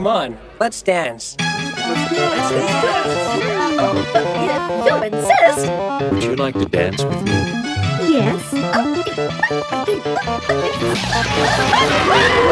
Come on, let's dance. If you insist. Would you like to dance with me? Yes. Oh,